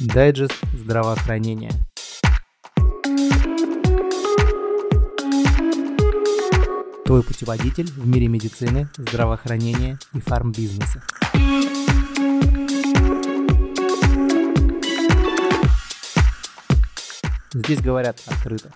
Дайджест здравоохранения. Твой путеводитель в мире медицины, здравоохранения и фармбизнеса. Здесь говорят открыто.